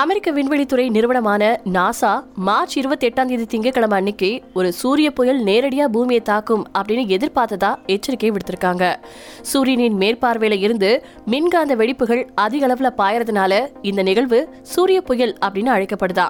அமெரிக்க விண்வெளித்துறை நிறுவனமான NASA March இருபத்தி எட்டாம் தேதி திங்கட்கிழமை அன்னைக்கு ஒரு சூரிய புயல் நேரடியா பூமியை தாக்கும் அப்படின்னு எதிர்பார்த்ததா எச்சரிக்கை விடுத்திருக்காங்க. சூரியனின் மேற்பார்வையில இருந்து மின்காந்த வெடிப்புகள் அதிக அளவுல பாயறதுனால இந்த நிகழ்வு சூரிய புயல் அப்படின்னு அழைக்கப்படுதா.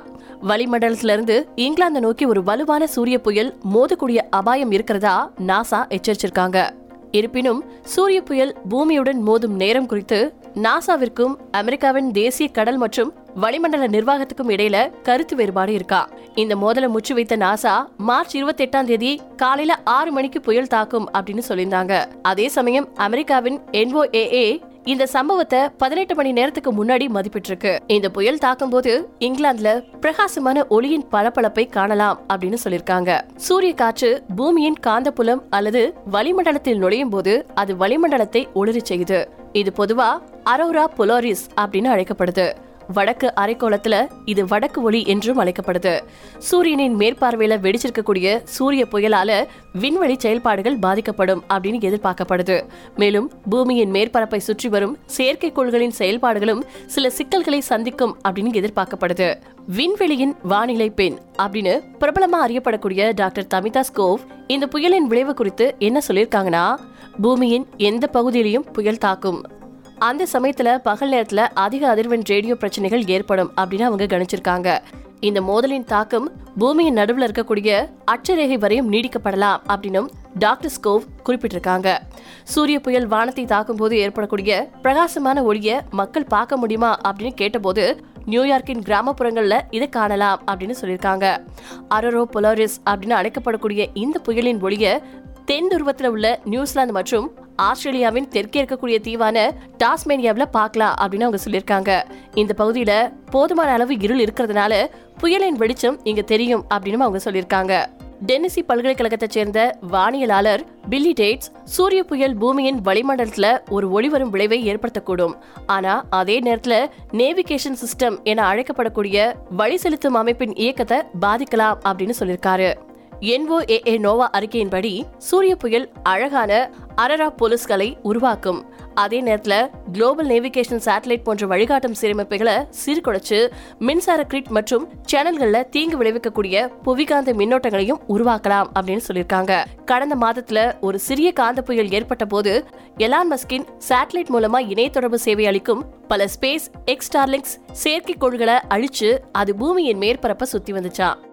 வளிமண்டலத்திலிருந்து இங்கிலாந்து நோக்கி ஒரு வலுவான சூரிய புயல் மோதக்கூடிய அபாயம் இருக்கிறதா நாசா எச்சரிச்சிருக்காங்க. இருப்பினும் சூரிய புயல் பூமியுடன் மோதும் நேரம் குறித்து நாசாவிற்கும் அமெரிக்காவின் தேசிய கடல் மற்றும் வளிமண்டல நிர்வாகத்துக்கும் இடையில கருத்து வேறுபாடு இருக்கா? இந்த மோதலை முச்சு வைத்த நாசா மார்ச் இருபத்தி எட்டாம் தேதி காலையில ஆறு மணிக்கு புயல் தாக்கும் அப்படின்னு சொல்லியிருந்தாங்க. அதே சமயம் அமெரிக்காவின் என்ஓஏஏ இந்த சம்பவத்தை பதினெட்டு மணி நேரத்துக்கு முன்னாடி மதிப்பிட்டிருக்கு. இந்த புயல் தாக்கும் போது இங்கிலாந்துல பிரகாசமான ஒளியின் பளபளப்பை காணலாம் அப்படின்னு சொல்லிருக்காங்க சூரிய காற்று பூமியின் காந்தப்புலம் அல்லது வளிமண்டலத்தில் நுழையும் போது அது வளிமண்டலத்தை ஒளிர செய்யுது. இது பொதுவா அரோரா பொலாரிஸ் அப்படின்னு அழைக்கப்படுது. வடக்கு அரைக்கோளத்துல இது வடக்கு ஒளி என்றும் அழைக்கப்படுது. சூரியனின் மேற்பார்வையில வெடிச்சிருக்கக்கூடிய சூரிய புயலால விண்வெளி செயல்பாடுகள் பாதிக்கப்படும் அப்படின்னு எதிர்பார்க்கப்படுது. மேலும் பூமியின் மேற்பரப்பை சுற்றி வரும் செயற்கைக்கோள்களின் செயல்பாடுகளும் சில சிக்கல்களை சந்திக்கும் அப்படின்னு எதிர்பார்க்கப்படுது. விண்வெளியின் வானிலை பெண் அப்படின்னு பிரபலமா அறியப்படக்கூடிய டாக்டர் தமிதா ஸ்கோவ் இந்த புயலின் விளைவு குறித்து என்ன சொல்லியிருக்காங்கன்னா பூமியின் எந்த பகுதியிலையும் புயல் தாக்கும். அந்த சமயத்துல பகல் நேரத்துல அதிக அதிர்வெண் ரேடியோ பிரச்சனைகள் ஏற்படும் அப்படின்னு அவங்க கணிச்சிருக்காங்க. இந்த மோதலின் தாக்கம் பூமியின் நடுவில் இருக்கக்கூடிய அட்சரேகை வரையும் நீடிக்கப்படலாம் அப்படின்னும் டாக்டர் ஸ்கோவ் குறிப்பிட்டிருக்காங்க. சூரிய புயல் வானத்தை தாக்கும் போது ஏற்படக்கூடிய பிரகாசமான ஒளிய மக்கள் பார்க்க முடியுமா அப்படின்னு கேட்டபோது நியூயார்க்கின் கிராமப்புறங்கள்ல இதை காணலாம் அப்படின்னு சொல்லியிருக்காங்க. அரரோ பொலாரிஸ் அப்படின்னு அழைக்கப்படக்கூடிய இந்த புயலின் ஒளிய தென் துருவத்தில் உள்ள நியூசிலாந்து மற்றும் ஆஸ்திரேலியாவின் தெற்கே இருக்கக்கூடிய தீவான டாஸ்மேனியாவில் பார்க்கலாம் அப்படின்னு அவங்க சொல்லியிருக்காங்க. இந்த பகுதியில் போதுமான அளவு இருள் இருக்கிறதுனால புயலின் வெளிச்சம் இங்க தெரியும் அப்படின்னு அவங்க சொல்லியிருக்காங்க. டென்னிசி பல்கலைக்கழகத்தை சேர்ந்த வானியலாளர் பில்லி டேட்ஸ் சூரிய புயல் பூமியின் வளிமண்டலத்துல ஒரு ஒளிவரும் விளைவை ஏற்படுத்தக்கூடும். ஆனா அதே நேரத்துல நேவிகேஷன் சிஸ்டம் என அழைக்கப்படக்கூடிய வழி செலுத்தும் அமைப்பின் இயக்கத்தை பாதிக்கலாம் அப்படின்னு சொல்லியிருக்காரு. என்ஓஏஏ நோவா அறிக்கையின்படி சூரிய புயல் அழகான அரரா போலீஸ்களை உருவாக்கும். அதே நேரத்தில் குளோபல் நேவிகேஷன் சேட்டலைட் போன்ற வழிகாட்டும் சீரமைப்புகளை சீர்குலைச்சு மின்சார கிரிட் மற்றும் சேனல்களில் தீங்கு விளைவிக்கக்கூடிய புவிகாந்த மின்னோட்டங்களையும் உருவாக்கலாம் அப்படின்னு சொல்லியிருக்காங்க. கடந்த மாதத்துல ஒரு சிறிய காந்த புயல் ஏற்பட்ட போது எலான் மஸ்கின் சேட்டலைட் மூலமா இணைய தொடர்பு சேவை அளிக்கும் பல ஸ்பேஸ் எக்ஸ்டார்லிங்ஸ் செயற்கைக்கோள்களை அழிச்சு அது பூமியின் மேற்பரப்பை சுத்தி வந்துச்சான்